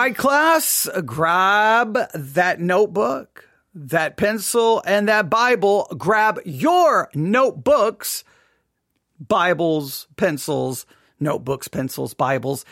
Right, class, grab that notebook, that pencil, and that Bible. Grab your notebooks, Bibles, pencils, notebooks, pencils, Bibles.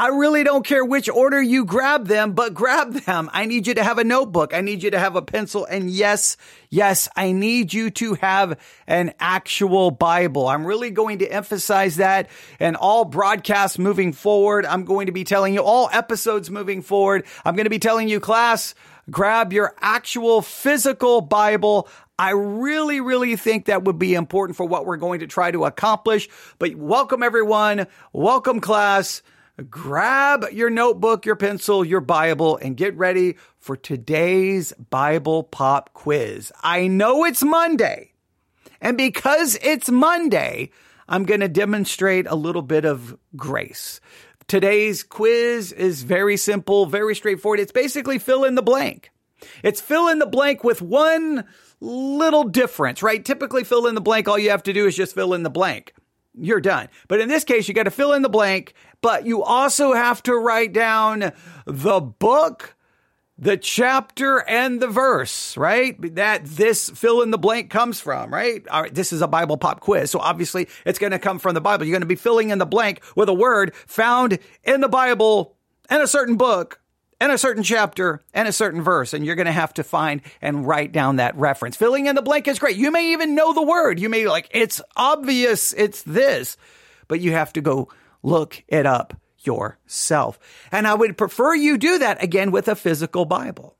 I really don't care which order you grab them, but grab them. I need you to have a notebook. I need you to have a pencil. And yes, yes, I need you to have an actual Bible. I'm really going to emphasize that and all broadcasts moving forward. I'm going to be telling you all episodes moving forward. I'm going to be telling you class, grab your actual physical Bible. I really, really think that would be important for what we're going to try to accomplish. But welcome everyone. Welcome class grab your notebook, your pencil, your Bible, and get ready for today's Bible Pop quiz. I know it's Monday, and because it's Monday, I'm going to demonstrate a little bit of grace. Today's quiz is very simple, very straightforward. It's basically fill in the blank. It's fill in the blank with one little difference, right? Typically, fill in the blank, all you have to do is just fill in the blank you're done. But in this case, you got to fill in the blank, but you also have to write down the book, the chapter, and the verse, right? That this fill in the blank comes from, right? All right, this is a Bible pop quiz. So obviously it's going to come from the Bible. You're going to be filling in the blank with a word found in the Bible and a certain book and a certain chapter and a certain verse, and you're going to have to find and write down that reference. Filling in the blank is great. You may even know the word. You may like, it's obvious it's this, but you have to go look it up yourself. And I would prefer you do that again with a physical Bible.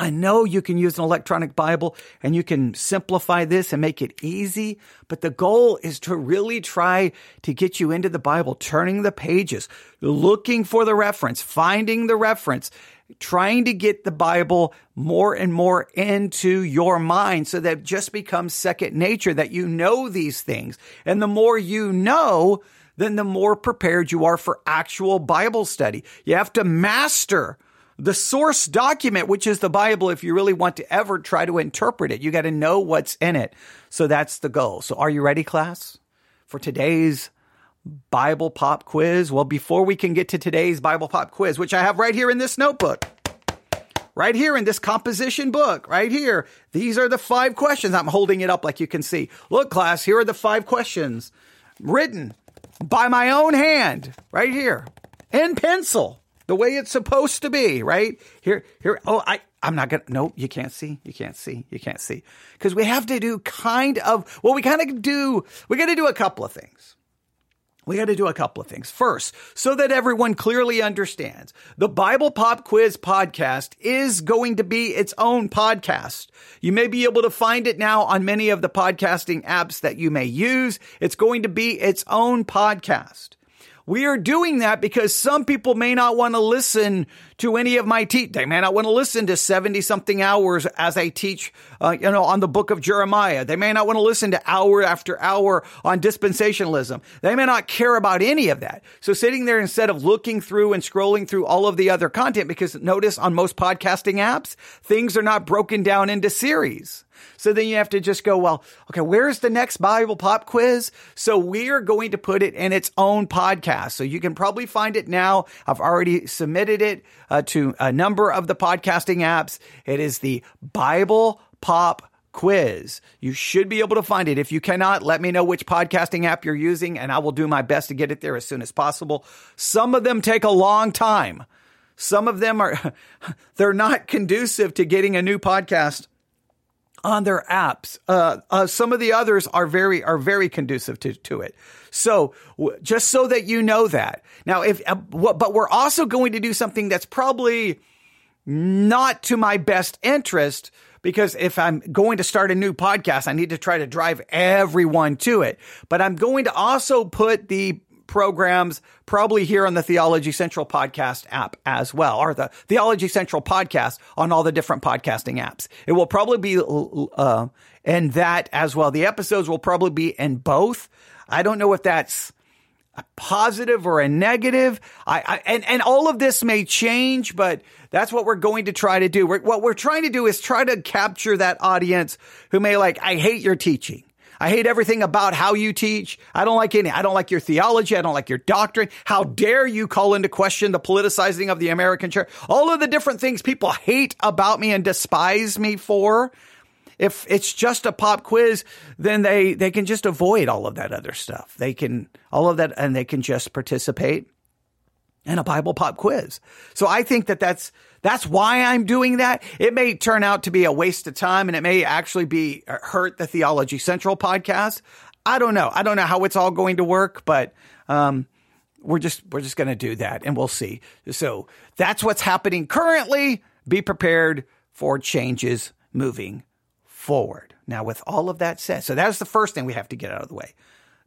I know you can use an electronic Bible and you can simplify this and make it easy, but the goal is to really try to get you into the Bible, turning the pages, looking for the reference, finding the reference, trying to get the Bible more and more into your mind so that it just becomes second nature that you know these things. And the more you know, then the more prepared you are for actual Bible study. You have to master the source document, which is the Bible, if you really want to ever try to interpret it, you got to know what's in it. So that's the goal. So are you ready, class, for today's Bible pop quiz? Well, before we can get to today's Bible pop quiz, which I have right here in this notebook, right here in this composition book, right here, these are the five questions. I'm holding it up like you can see. Look, class, here are the five questions written by my own hand, right here in pencil the way it's supposed to be, right? Here, here, oh, I, I'm not gonna, no, you can't see, you can't see, you can't see. Cause we have to do kind of, well, we kind of do, we got to do a couple of things. We got to do a couple of things. First, so that everyone clearly understands, the Bible Pop Quiz podcast is going to be its own podcast. You may be able to find it now on many of the podcasting apps that you may use. It's going to be its own podcast. We are doing that because some people may not want to listen to any of my teach. They may not want to listen to 70 something hours as I teach, uh, you know, on the book of Jeremiah. They may not want to listen to hour after hour on dispensationalism. They may not care about any of that. So sitting there instead of looking through and scrolling through all of the other content, because notice on most podcasting apps, things are not broken down into series. So then you have to just go, well, okay, where's the next Bible pop quiz? So we are going to put it in its own podcast. So you can probably find it now. I've already submitted it uh, to a number of the podcasting apps. It is the Bible pop quiz. You should be able to find it. If you cannot, let me know which podcasting app you're using and I will do my best to get it there as soon as possible. Some of them take a long time. Some of them are, they're not conducive to getting a new podcast on their apps. Uh, uh, some of the others are very are very conducive to to it. So w- just so that you know that now, if uh, what, but we're also going to do something that's probably not to my best interest because if I'm going to start a new podcast, I need to try to drive everyone to it. But I'm going to also put the programs probably here on the Theology Central podcast app as well, or the Theology Central podcast on all the different podcasting apps. It will probably be uh, in that as well. The episodes will probably be in both. I don't know if that's a positive or a negative. I, I, and and all of this may change, but that's what we're going to try to do. We're, what we're trying to do is try to capture that audience who may like, I hate your teaching. I hate everything about how you teach. I don't like any. I don't like your theology. I don't like your doctrine. How dare you call into question the politicizing of the American church? All of the different things people hate about me and despise me for. If it's just a pop quiz, then they, they can just avoid all of that other stuff. They can, all of that, and they can just participate in a Bible pop quiz. So I think that that's, that's why I'm doing that. It may turn out to be a waste of time and it may actually be uh, hurt the Theology Central podcast. I don't know. I don't know how it's all going to work, but, um, we're just, we're just going to do that and we'll see. So that's what's happening currently. Be prepared for changes moving forward. Now, with all of that said, so that's the first thing we have to get out of the way.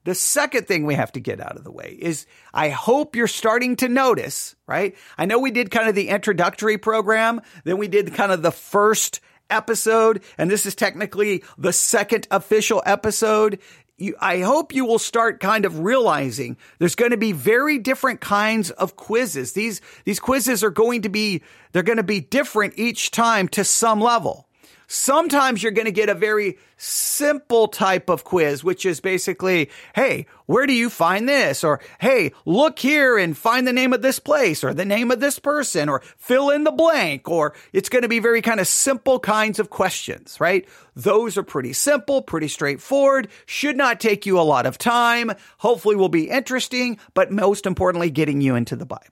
The second thing we have to get out of the way is I hope you're starting to notice, right? I know we did kind of the introductory program, then we did kind of the first episode, and this is technically the second official episode. You, I hope you will start kind of realizing there's going to be very different kinds of quizzes. These, these quizzes are going to be, they're going to be different each time to some level. Sometimes you're going to get a very simple type of quiz, which is basically, Hey, where do you find this? Or, Hey, look here and find the name of this place or the name of this person or fill in the blank. Or it's going to be very kind of simple kinds of questions, right? Those are pretty simple, pretty straightforward, should not take you a lot of time. Hopefully will be interesting, but most importantly, getting you into the Bible.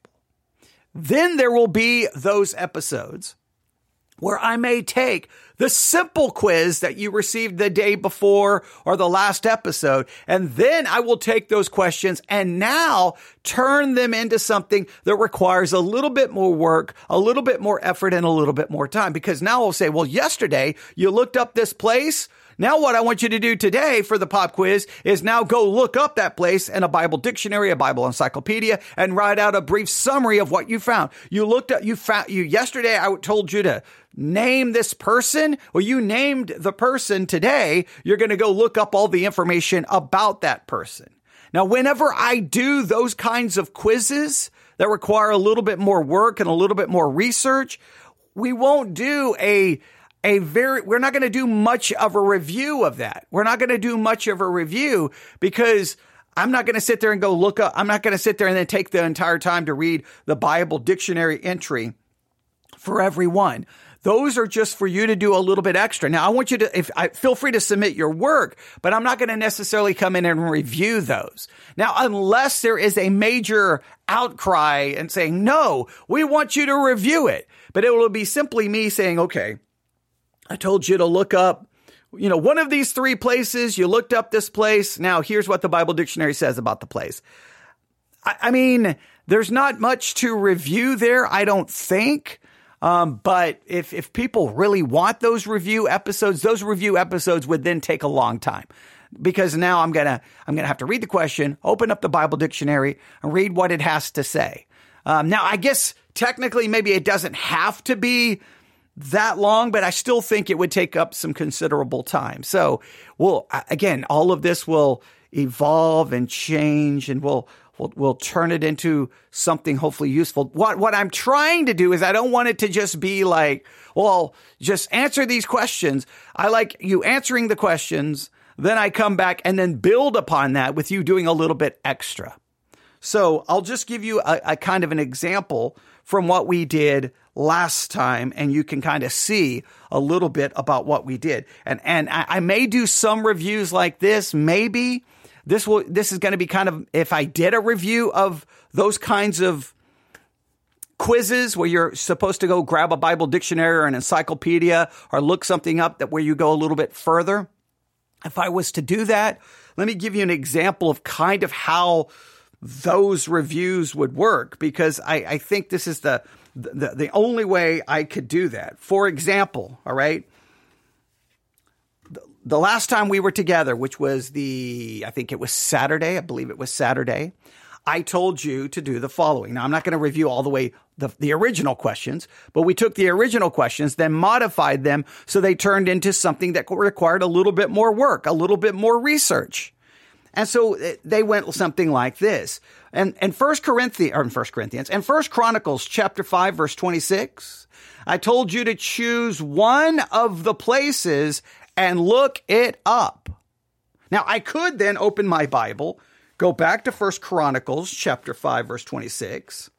Then there will be those episodes where I may take the simple quiz that you received the day before or the last episode. And then I will take those questions and now turn them into something that requires a little bit more work, a little bit more effort and a little bit more time. Because now I'll say, well, yesterday you looked up this place. Now what I want you to do today for the pop quiz is now go look up that place in a Bible dictionary, a Bible encyclopedia, and write out a brief summary of what you found. You looked up, you found, you, yesterday I told you to name this person. Well, you named the person today. You're going to go look up all the information about that person. Now, whenever I do those kinds of quizzes that require a little bit more work and a little bit more research, we won't do a a very, we're not going to do much of a review of that. We're not going to do much of a review because I'm not going to sit there and go look up. I'm not going to sit there and then take the entire time to read the Bible dictionary entry for everyone. Those are just for you to do a little bit extra. Now, I want you to, if I feel free to submit your work, but I'm not going to necessarily come in and review those. Now, unless there is a major outcry and saying, no, we want you to review it, but it will be simply me saying, okay, I told you to look up, you know, one of these three places. You looked up this place. Now here's what the Bible dictionary says about the place. I, I mean, there's not much to review there. I don't think. Um, but if, if people really want those review episodes, those review episodes would then take a long time because now I'm gonna I'm gonna have to read the question, open up the Bible dictionary, and read what it has to say. Um, now, I guess technically maybe it doesn't have to be that long, but I still think it would take up some considerable time. So, well, again, all of this will evolve and change, and we'll we'll, we'll turn it into something hopefully useful. What what I'm trying to do is I don't want it to just be like, well, just answer these questions. I like you answering the questions, then I come back and then build upon that with you doing a little bit extra. So I'll just give you a, a kind of an example from what we did last time and you can kind of see a little bit about what we did. And, and I, I may do some reviews like this, maybe this will, this is going to be kind of, if I did a review of those kinds of quizzes where you're supposed to go grab a Bible dictionary or an encyclopedia or look something up that where you go a little bit further. If I was to do that, let me give you an example of kind of how those reviews would work because I, I think this is the, the the only way I could do that. For example, all right, the, the last time we were together, which was the I think it was Saturday, I believe it was Saturday. I told you to do the following. Now, I'm not going to review all the way the, the original questions, but we took the original questions, then modified them so they turned into something that required a little bit more work, a little bit more research. And so eh, they went something like this. And and First Corinthians or First Corinthians and First Chronicles chapter 5 verse 26, I told you to choose one of the places and look it up. Now, I could then open my Bible, go back to First Chronicles chapter 5 verse 26.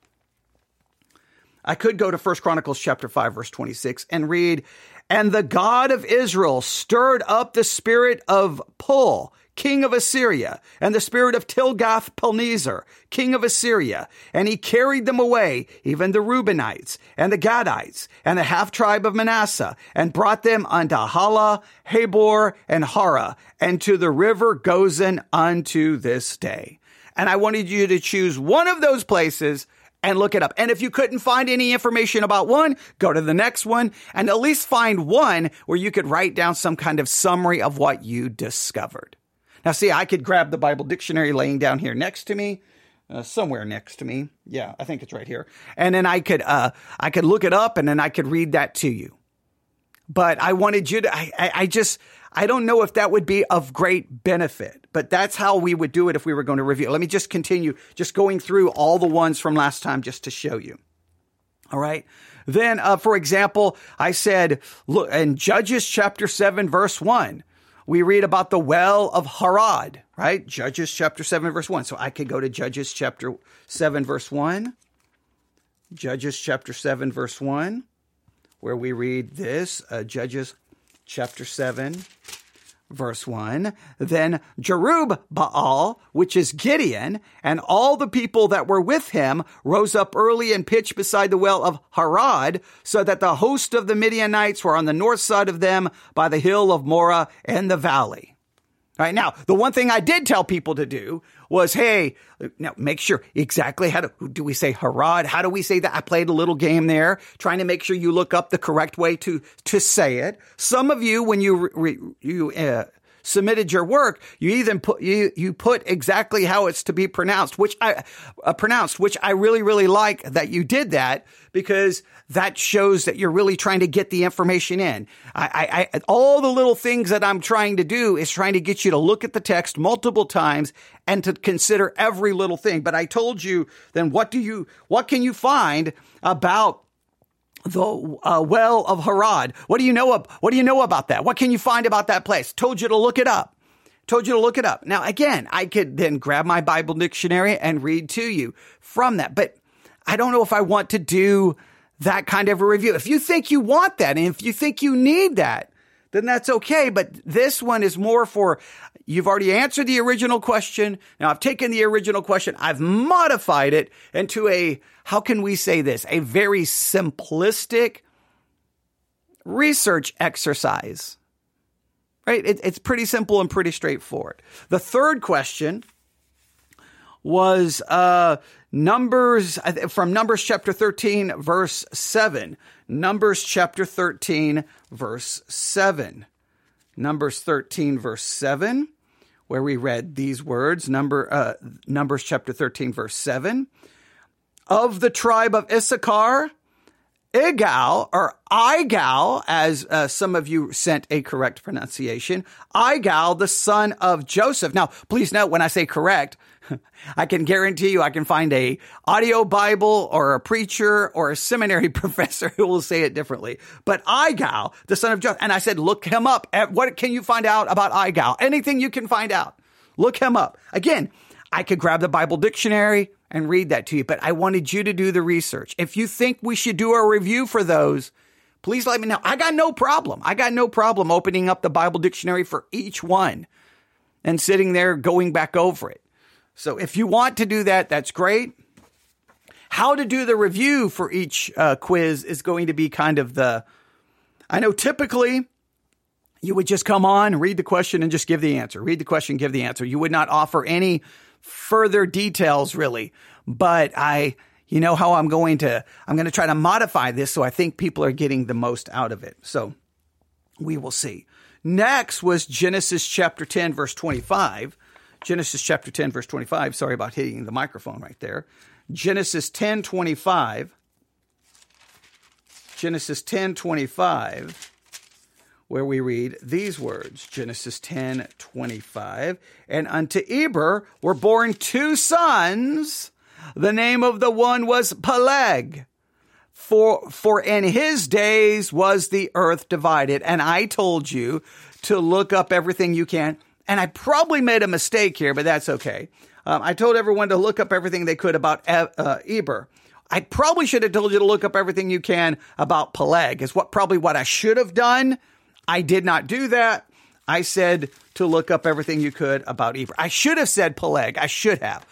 I could go to First Chronicles chapter 5 verse 26 and read, "And the God of Israel stirred up the spirit of Pul, king of Assyria, and the spirit of Tilgath-Pilneser, king of Assyria, and he carried them away, even the Reubenites, and the Gadites, and the half tribe of Manasseh, and brought them unto Halah, Habor, and Hara, and to the river Gozan unto this day. And I wanted you to choose one of those places and look it up. And if you couldn't find any information about one, go to the next one and at least find one where you could write down some kind of summary of what you discovered. Now, see, I could grab the Bible dictionary laying down here next to me. Uh, somewhere next to me. Yeah, I think it's right here. And then I could, uh, I could look it up and then I could read that to you. But I wanted you to, I, I, I just, I don't know if that would be of great benefit, but that's how we would do it if we were going to review. Let me just continue, just going through all the ones from last time just to show you. All right. Then, uh, for example, I said, look, in Judges chapter 7, verse 1, we read about the well of Harod, right? Judges chapter 7, verse 1. So I could go to Judges chapter 7, verse 1. Judges chapter 7, verse 1, where we read this uh, Judges chapter 7, verse 1. Then Jerub Baal, which is Gideon, and all the people that were with him rose up early and pitched beside the well of Harod, so that the host of the Midianites were on the north side of them by the hill of Moreh and the valley. All right now, the one thing I did tell people to do was, hey, now make sure exactly how do, do we say Harod? How do we say that? I played a little game there, trying to make sure you look up the correct way to to say it. Some of you, when you re, you uh, submitted your work, you even put you you put exactly how it's to be pronounced, which I uh, pronounced, which I really really like that you did that because that shows that you're really trying to get the information in. I, I, I all the little things that I'm trying to do is trying to get you to look at the text multiple times and to consider every little thing. But I told you then what do you what can you find about the uh, well of Harod. What do you know? Of, what do you know about that? What can you find about that place? Told you to look it up. Told you to look it up. Now, again, I could then grab my Bible dictionary and read to you from that, but I don't know if I want to do that kind of a review. If you think you want that, and if you think you need that, then that's okay. But this one is more for you've already answered the original question. Now I've taken the original question, I've modified it into a how can we say this? A very simplistic research exercise. Right? It, it's pretty simple and pretty straightforward. The third question was uh, Numbers from Numbers chapter 13, verse 7. Numbers chapter 13, verse 7. Numbers 13, verse 7, where we read these words. Number, uh, Numbers chapter 13, verse 7. Of the tribe of Issachar, Igal, or Igal, as uh, some of you sent a correct pronunciation, Igal, the son of Joseph. Now, please note when I say correct, I can guarantee you I can find a audio Bible or a preacher or a seminary professor who will say it differently. But Igal, the son of Joseph, and I said, look him up. What can you find out about Igal? Anything you can find out. Look him up. Again, I could grab the Bible dictionary and read that to you, but I wanted you to do the research. If you think we should do a review for those, please let me know. I got no problem. I got no problem opening up the Bible dictionary for each one and sitting there going back over it. So if you want to do that, that's great. How to do the review for each uh, quiz is going to be kind of the. I know typically you would just come on, read the question, and just give the answer. Read the question, give the answer. You would not offer any further details really. But I, you know how I'm going to, I'm going to try to modify this so I think people are getting the most out of it. So we will see. Next was Genesis chapter 10, verse 25. Genesis chapter 10, verse 25. Sorry about hitting the microphone right there. Genesis 10, 25. Genesis 10, 25 where we read these words Genesis 10 25. And unto Eber were born two sons. The name of the one was Peleg. For, for in his days was the earth divided. And I told you to look up everything you can and I probably made a mistake here, but that's okay. Um, I told everyone to look up everything they could about uh, Eber. I probably should have told you to look up everything you can about Peleg. Is what probably what I should have done. I did not do that. I said to look up everything you could about Eber. I should have said Peleg. I should have.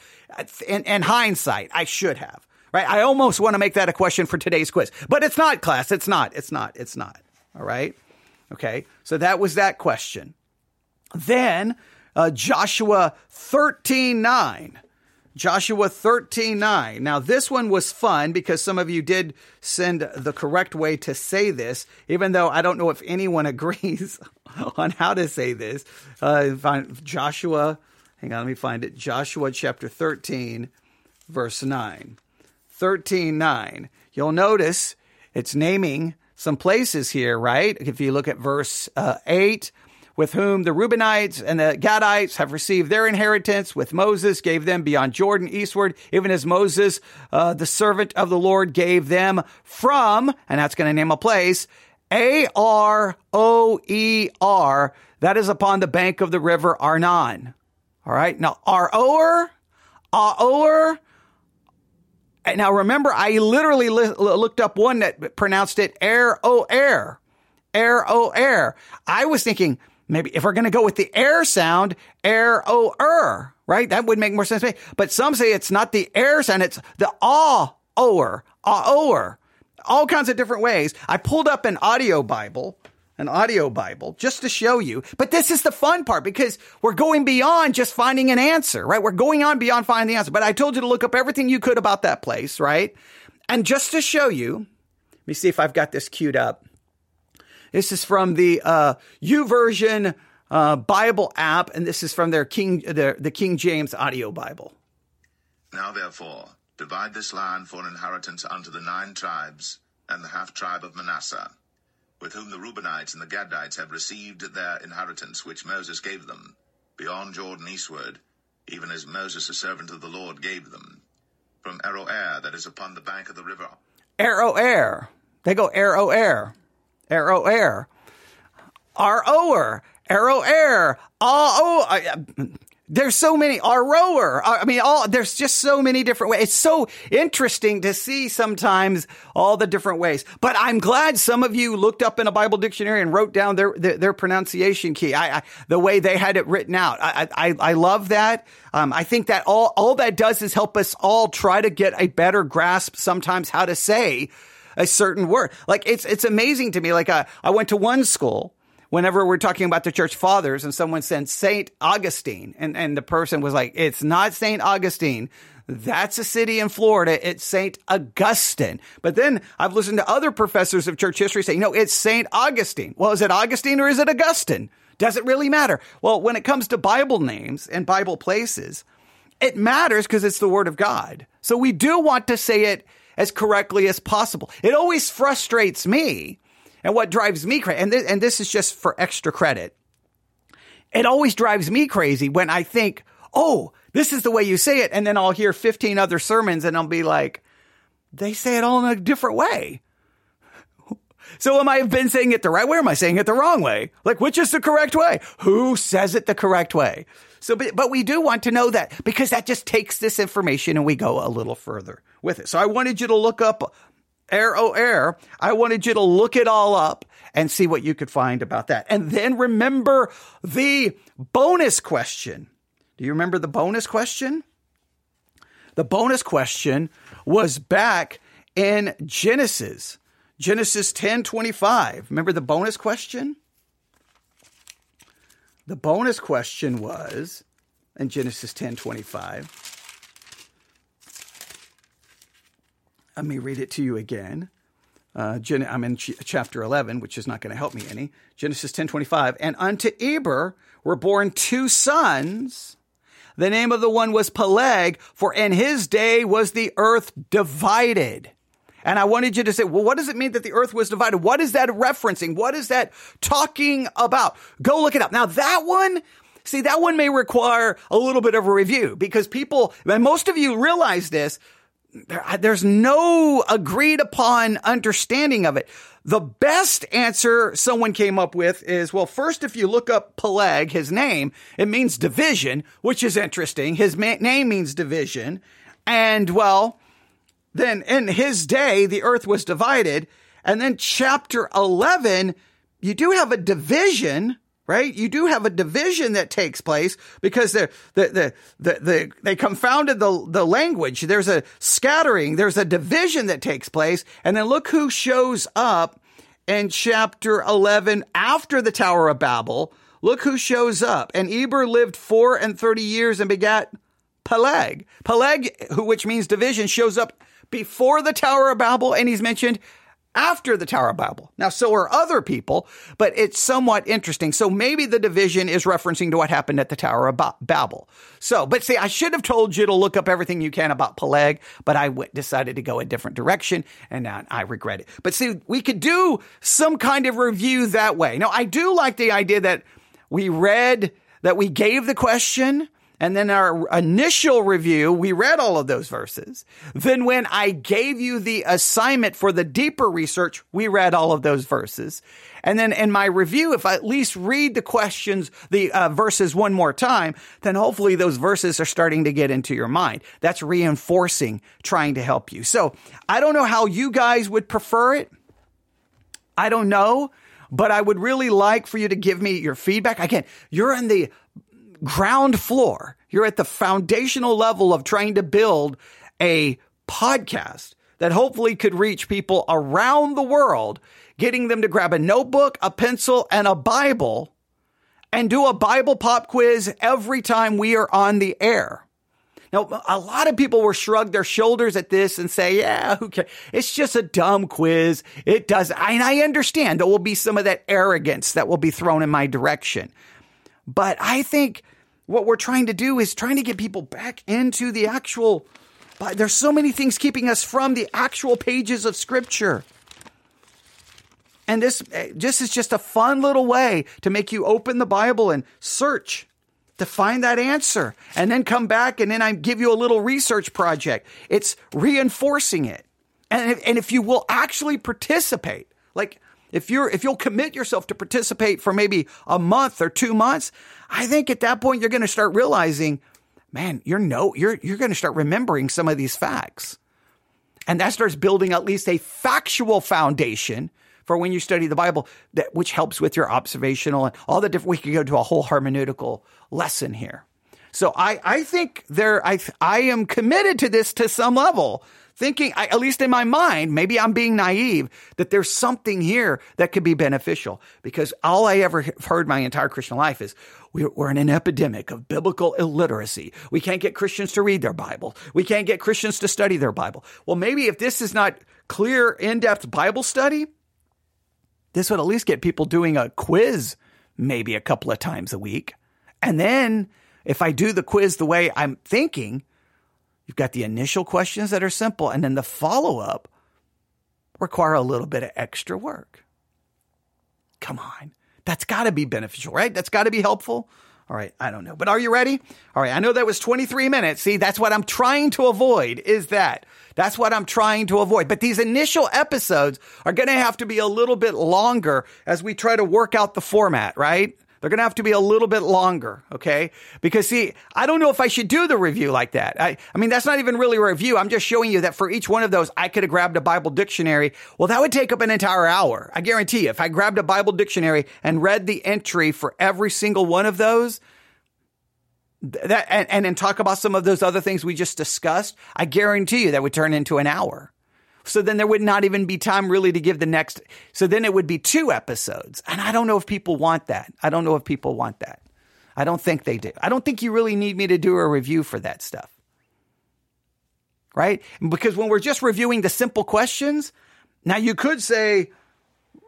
In, in hindsight, I should have. Right? I almost want to make that a question for today's quiz, but it's not, class. It's not. It's not. It's not. All right. Okay. So that was that question. Then uh, Joshua 13 9. Joshua 13 9. Now, this one was fun because some of you did send the correct way to say this, even though I don't know if anyone agrees on how to say this. Uh, Joshua, hang on, let me find it. Joshua chapter 13, verse 9. 13 9. You'll notice it's naming some places here, right? If you look at verse uh, 8, with whom the Reubenites and the Gadites have received their inheritance, with Moses gave them beyond Jordan eastward, even as Moses, uh, the servant of the Lord, gave them from, and that's going to name a place, A R O E R, that is upon the bank of the river Arnon. All right. Now, Aroer, Aoer, now remember, I literally li- looked up one that pronounced it air o air, air o air. I was thinking maybe if we're going to go with the air sound, air o er, right? That would make more sense. But some say it's not the air sound, it's the ah oer, ah oer. All kinds of different ways. I pulled up an audio Bible, an audio Bible, just to show you. But this is the fun part because we're going beyond just finding an answer, right? We're going on beyond finding the answer. But I told you to look up everything you could about that place, right? And just to show you, let me see if I've got this queued up. This is from the uh, YouVersion uh, Bible app, and this is from their King, their, the King James Audio Bible. Now, therefore, divide this land for an inheritance unto the nine tribes and the half tribe of Manasseh, with whom the Reubenites and the Gadites have received their inheritance, which Moses gave them, beyond Jordan eastward, even as Moses, the servant of the Lord, gave them, from Aroer, that is upon the bank of the river. Aroer. They go Aroer. Arrow Air, R Oer, Arrow Air, oh, there's so many our rower. I mean, all there's just so many different ways. It's so interesting to see sometimes all the different ways. But I'm glad some of you looked up in a Bible dictionary and wrote down their their, their pronunciation key. I, I, the way they had it written out. I I, I love that. Um, I think that all all that does is help us all try to get a better grasp sometimes how to say a certain word. Like it's it's amazing to me. Like I, uh, I went to one school whenever we're talking about the church fathers and someone said Saint Augustine and, and the person was like, it's not Saint Augustine. That's a city in Florida. It's Saint Augustine. But then I've listened to other professors of church history say, no, it's Saint Augustine. Well, is it Augustine or is it Augustine? Does it really matter? Well, when it comes to Bible names and Bible places, it matters because it's the word of God. So we do want to say it as correctly as possible. It always frustrates me. And what drives me crazy, and, th- and this is just for extra credit, it always drives me crazy when I think, oh, this is the way you say it. And then I'll hear 15 other sermons and I'll be like, they say it all in a different way. So am I been saying it the right way or am I saying it the wrong way? Like, which is the correct way? Who says it the correct way? So, but, but we do want to know that because that just takes this information and we go a little further with it. So I wanted you to look up air oh air. I wanted you to look it all up and see what you could find about that. And then remember the bonus question. Do you remember the bonus question? The bonus question was back in Genesis. Genesis 10:25. Remember the bonus question? The bonus question was in Genesis 10:25. Let me read it to you again. Uh, Gen- I'm in ch- chapter 11, which is not going to help me any. Genesis 10:25, and unto Eber were born two sons. The name of the one was Peleg, for in his day was the earth divided. And I wanted you to say, well, what does it mean that the earth was divided? What is that referencing? What is that talking about? Go look it up. Now that one, see, that one may require a little bit of a review because people, and most of you realize this, there's no agreed upon understanding of it. The best answer someone came up with is, well, first, if you look up Peleg, his name, it means division, which is interesting. His ma- name means division. And well, then in his day, the earth was divided. And then chapter 11, you do have a division right? You do have a division that takes place because the, the, the, the, the, they confounded the, the language. There's a scattering. There's a division that takes place. And then look who shows up in chapter 11 after the Tower of Babel. Look who shows up. And Eber lived four and 30 years and begat Peleg. Peleg, who, which means division, shows up before the Tower of Babel and he's mentioned after the Tower of Babel. Now, so are other people, but it's somewhat interesting. So maybe the division is referencing to what happened at the Tower of ba- Babel. So, but see, I should have told you to look up everything you can about Peleg, but I w- decided to go a different direction and now I regret it. But see, we could do some kind of review that way. Now, I do like the idea that we read, that we gave the question, and then our initial review, we read all of those verses. Then when I gave you the assignment for the deeper research, we read all of those verses. And then in my review, if I at least read the questions, the uh, verses one more time, then hopefully those verses are starting to get into your mind. That's reinforcing, trying to help you. So I don't know how you guys would prefer it. I don't know, but I would really like for you to give me your feedback. Again, you're in the ground floor. You're at the foundational level of trying to build a podcast that hopefully could reach people around the world, getting them to grab a notebook, a pencil, and a Bible and do a Bible pop quiz every time we are on the air. Now, a lot of people will shrug their shoulders at this and say, yeah, who cares? It's just a dumb quiz. It does. And I understand there will be some of that arrogance that will be thrown in my direction. But I think what we're trying to do is trying to get people back into the actual. There's so many things keeping us from the actual pages of Scripture. And this, this is just a fun little way to make you open the Bible and search to find that answer and then come back and then I give you a little research project. It's reinforcing it. And if, and if you will actually participate, like if you're, if you'll commit yourself to participate for maybe a month or two months, I think at that point you're going to start realizing, man, you're no, you're, you're going to start remembering some of these facts. And that starts building at least a factual foundation for when you study the Bible, that which helps with your observational and all the different. We could go to a whole hermeneutical lesson here. So I, I think there, I, I am committed to this to some level thinking, at least in my mind, maybe I'm being naive, that there's something here that could be beneficial. Because all I ever heard my entire Christian life is we're in an epidemic of biblical illiteracy. We can't get Christians to read their Bible. We can't get Christians to study their Bible. Well, maybe if this is not clear, in depth Bible study, this would at least get people doing a quiz maybe a couple of times a week. And then if I do the quiz the way I'm thinking, You've got the initial questions that are simple, and then the follow up require a little bit of extra work. Come on. That's got to be beneficial, right? That's got to be helpful. All right, I don't know. But are you ready? All right, I know that was 23 minutes. See, that's what I'm trying to avoid is that. That's what I'm trying to avoid. But these initial episodes are going to have to be a little bit longer as we try to work out the format, right? They're going to have to be a little bit longer, okay? Because see, I don't know if I should do the review like that. I, I mean, that's not even really a review. I'm just showing you that for each one of those, I could have grabbed a Bible dictionary. Well, that would take up an entire hour. I guarantee you, if I grabbed a Bible dictionary and read the entry for every single one of those, that and, and then talk about some of those other things we just discussed, I guarantee you that would turn into an hour. So then there would not even be time really to give the next. So then it would be two episodes. And I don't know if people want that. I don't know if people want that. I don't think they do. I don't think you really need me to do a review for that stuff. Right? Because when we're just reviewing the simple questions, now you could say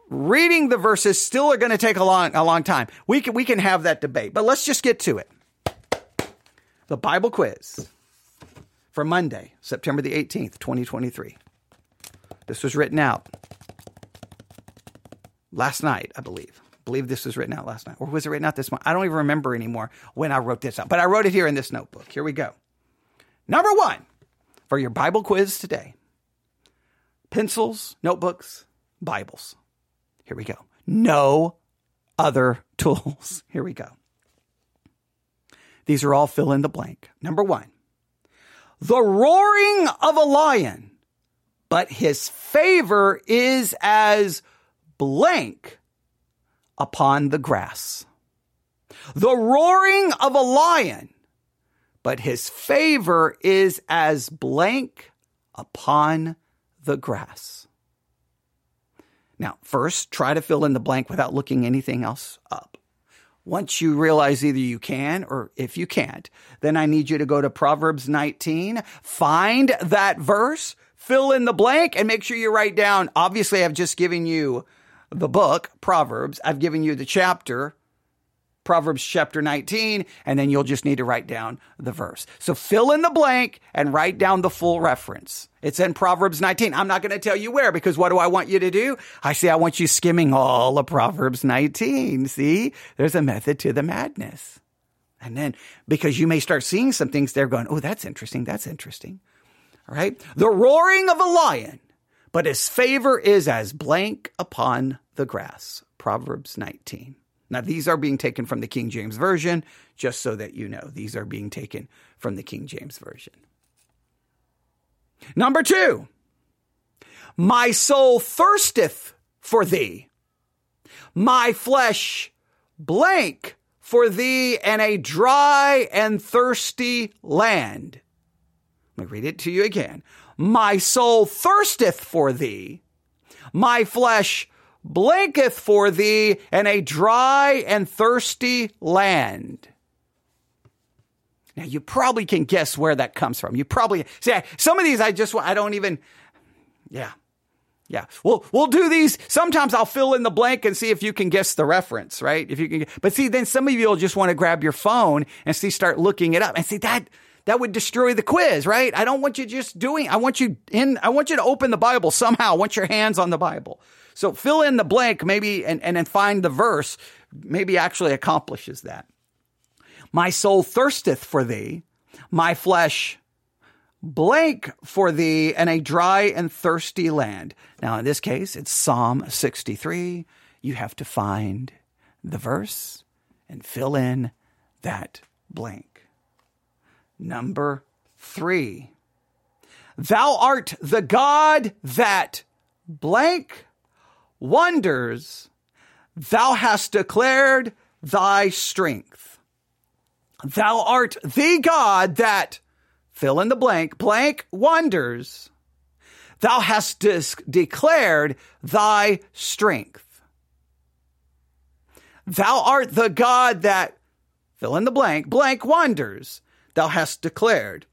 reading the verses still are going to take a long a long time. We can we can have that debate. But let's just get to it. The Bible quiz for Monday, September the 18th, 2023. This was written out last night, I believe. I believe this was written out last night. Or was it written out this month? I don't even remember anymore when I wrote this out. But I wrote it here in this notebook. Here we go. Number one for your Bible quiz today. Pencils, notebooks, Bibles. Here we go. No other tools. Here we go. These are all fill in the blank. Number one, the roaring of a lion, but his favor is as blank upon the grass. The roaring of a lion, but his favor is as blank upon the grass. Now, first, try to fill in the blank without looking anything else up. Once you realize either you can or if you can't, then I need you to go to Proverbs 19, find that verse, fill in the blank, and make sure you write down. Obviously, I've just given you the book, Proverbs. I've given you the chapter, Proverbs chapter 19, and then you'll just need to write down the verse. So fill in the blank and write down the full reference. It's in Proverbs 19. I'm not going to tell you where because what do I want you to do? I say I want you skimming all of Proverbs 19. See, there's a method to the madness. And then because you may start seeing some things there going, oh, that's interesting. That's interesting. Right. The roaring of a lion, but his favor is as blank upon the grass. Proverbs 19. Now, these are being taken from the King James Version, just so that you know. These are being taken from the King James Version. Number two, my soul thirsteth for thee, my flesh blank for thee in a dry and thirsty land. Let me read it to you again. My soul thirsteth for thee, my flesh blinketh for thee in a dry and thirsty land. Now you probably can guess where that comes from. You probably see some of these I just I don't even yeah. Yeah. We'll we'll do these. Sometimes I'll fill in the blank and see if you can guess the reference, right? If you can But see then some of you will just want to grab your phone and see start looking it up and see that that would destroy the quiz, right? I don't want you just doing I want you in I want you to open the Bible somehow. I want your hands on the Bible. So fill in the blank maybe and, and then find the verse maybe actually accomplishes that. My soul thirsteth for thee, my flesh blank for thee in a dry and thirsty land. Now, in this case, it's Psalm 63. You have to find the verse and fill in that blank. Number three. Thou art the God that blank wonders, thou hast declared thy strength. Thou art the God that, fill in the blank, blank wonders. Thou hast declared thy strength. Thou art the God that, fill in the blank, blank wonders. Thou hast declared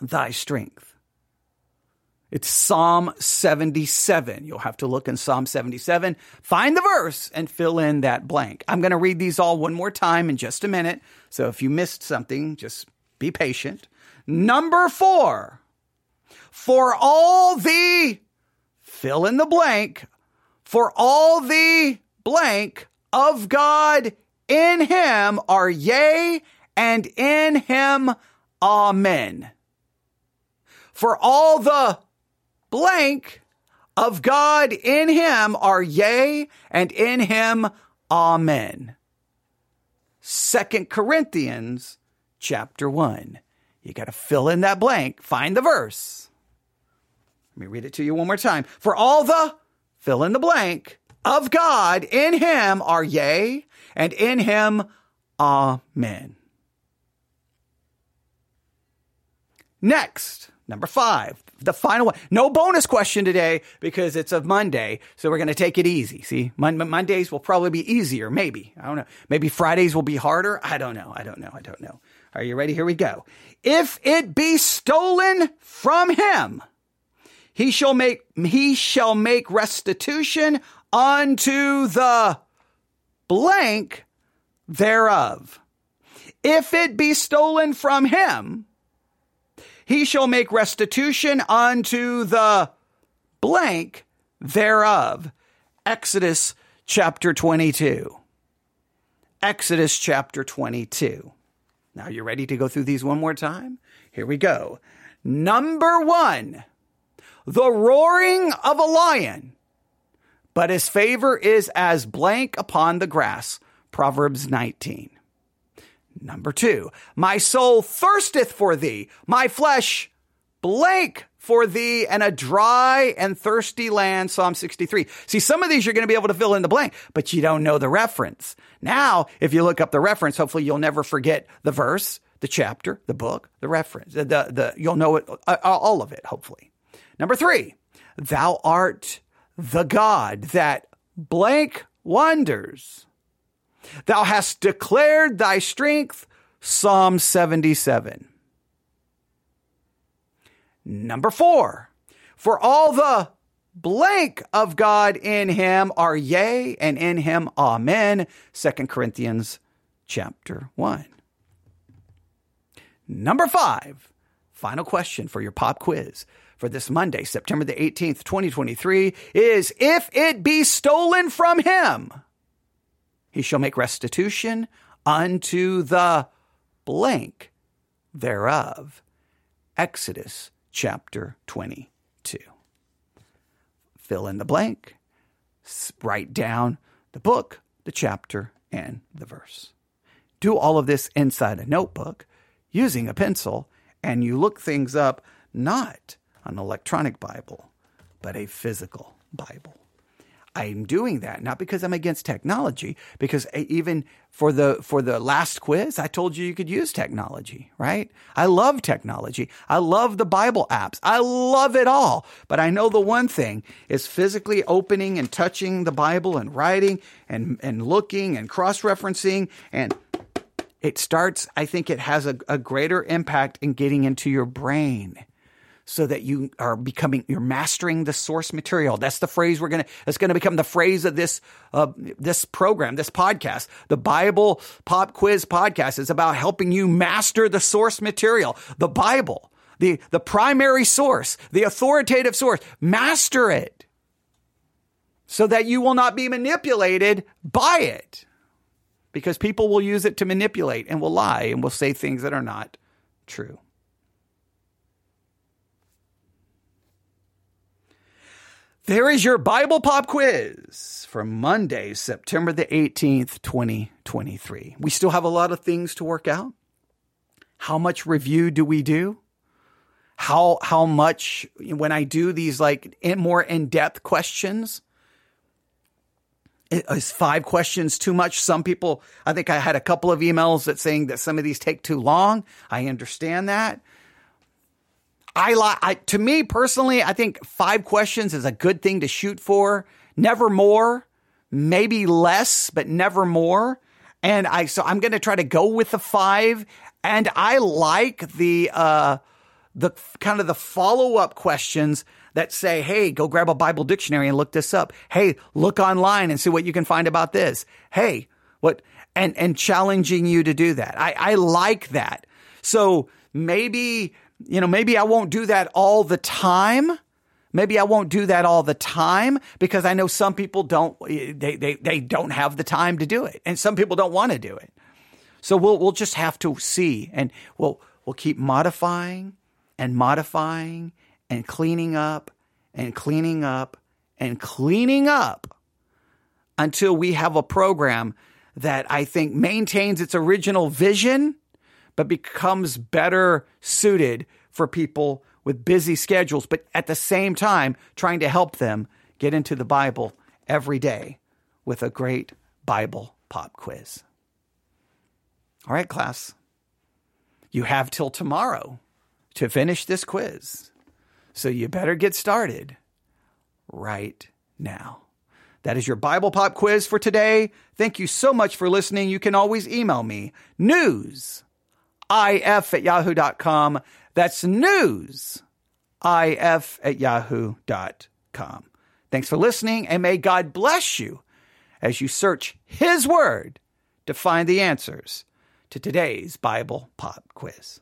thy strength. It's Psalm 77. You'll have to look in Psalm 77, find the verse, and fill in that blank. I'm going to read these all one more time in just a minute. So if you missed something, just be patient. Number four, for all the, fill in the blank, for all the blank of God in him are yea, and in him amen. For all the blank of God in him are yea, and in him amen. Second Corinthians chapter 1. You got to fill in that blank, find the verse. Let me read it to you one more time. For all the fill in the blank of God in him are yea, and in him amen. Next, number five, the final one. No bonus question today because it's a Monday, so we're going to take it easy. See, Mon- Mondays will probably be easier, maybe. I don't know. Maybe Fridays will be harder. I don't know. I don't know. I don't know. Are you ready? Here we go. If it be stolen from him, he shall make he shall make restitution unto the blank thereof. If it be stolen from him, he shall make restitution unto the blank thereof. Exodus chapter 22. Exodus chapter 22. Now, you ready to go through these one more time? Here we go. Number one, the roaring of a lion, but his favor is as blank upon the grass. Proverbs 19. Number two, my soul thirsteth for thee, my flesh blank for thee and a dry and thirsty land. Psalm 63. See, some of these you're going to be able to fill in the blank, but you don't know the reference. Now, if you look up the reference, hopefully you'll never forget the verse, the chapter, the book, the reference, the, the, you'll know it, uh, all of it, hopefully. Number three, thou art the God that blank wonders. Thou hast declared thy strength. Psalm 77. Number four, for all the blank of God in him are yea, and in him amen. Second Corinthians chapter 1. Number five, final question for your pop quiz for this Monday, September the 18th, 2023 is if it be stolen from him, he shall make restitution unto the blank thereof. Exodus chapter 22. Fill in the blank, write down the book, the chapter, and the verse. Do all of this inside a notebook using a pencil, and you look things up not an electronic Bible, but a physical Bible. I'm doing that not because I'm against technology, because eh, even for the for the last quiz, I told you you could use technology, right? I love technology. I love the Bible apps. I love it all. But I know the one thing is physically opening and touching the Bible and writing and and looking and cross-referencing and it starts, I think it has a, a greater impact in getting into your brain so that you are becoming, you're mastering the source material. That's the phrase we're going to, that's going to become the phrase of this, uh, this program, this podcast. The Bible Pop Quiz podcast is about helping you master the source material, the Bible, the, the primary source, the authoritative source. Master it so that you will not be manipulated by it because people will use it to manipulate and will lie and will say things that are not true. There is your Bible Pop quiz for Monday, September the 18th, 2023. We still have a lot of things to work out. How much review do we do? How, how much, when I do these like more in depth questions, is five questions too much? Some people, I think I had a couple of emails that saying that some of these take too long. I understand that. I like, to me personally, I think five questions is a good thing to shoot for. Never more, maybe less, but never more. And I, so I'm going to try to go with the five. And I like the, uh, the kind of the follow up questions that say, Hey, go grab a Bible dictionary and look this up. Hey, look online and see what you can find about this. Hey, what, and, and challenging you to do that. I, I like that. So maybe you know, maybe I won't do that all the time. Maybe I won't do that all the time because I know some people don't they, they, they don't have the time to do it. And some people don't want to do it. So we'll we'll just have to see and we'll we'll keep modifying and modifying and cleaning up and cleaning up and cleaning up until we have a program that I think maintains its original vision but becomes better suited for people with busy schedules, but at the same time, trying to help them get into the Bible every day with a great Bible pop quiz. All right, class. You have till tomorrow to finish this quiz. So you better get started right now. That is your Bible Pop quiz for today. Thank you so much for listening. You can always email me news if at yahoo.com. That's news if at yahoo.com. Thanks for listening, and may God bless you as you search His Word to find the answers to today's Bible Pop Quiz.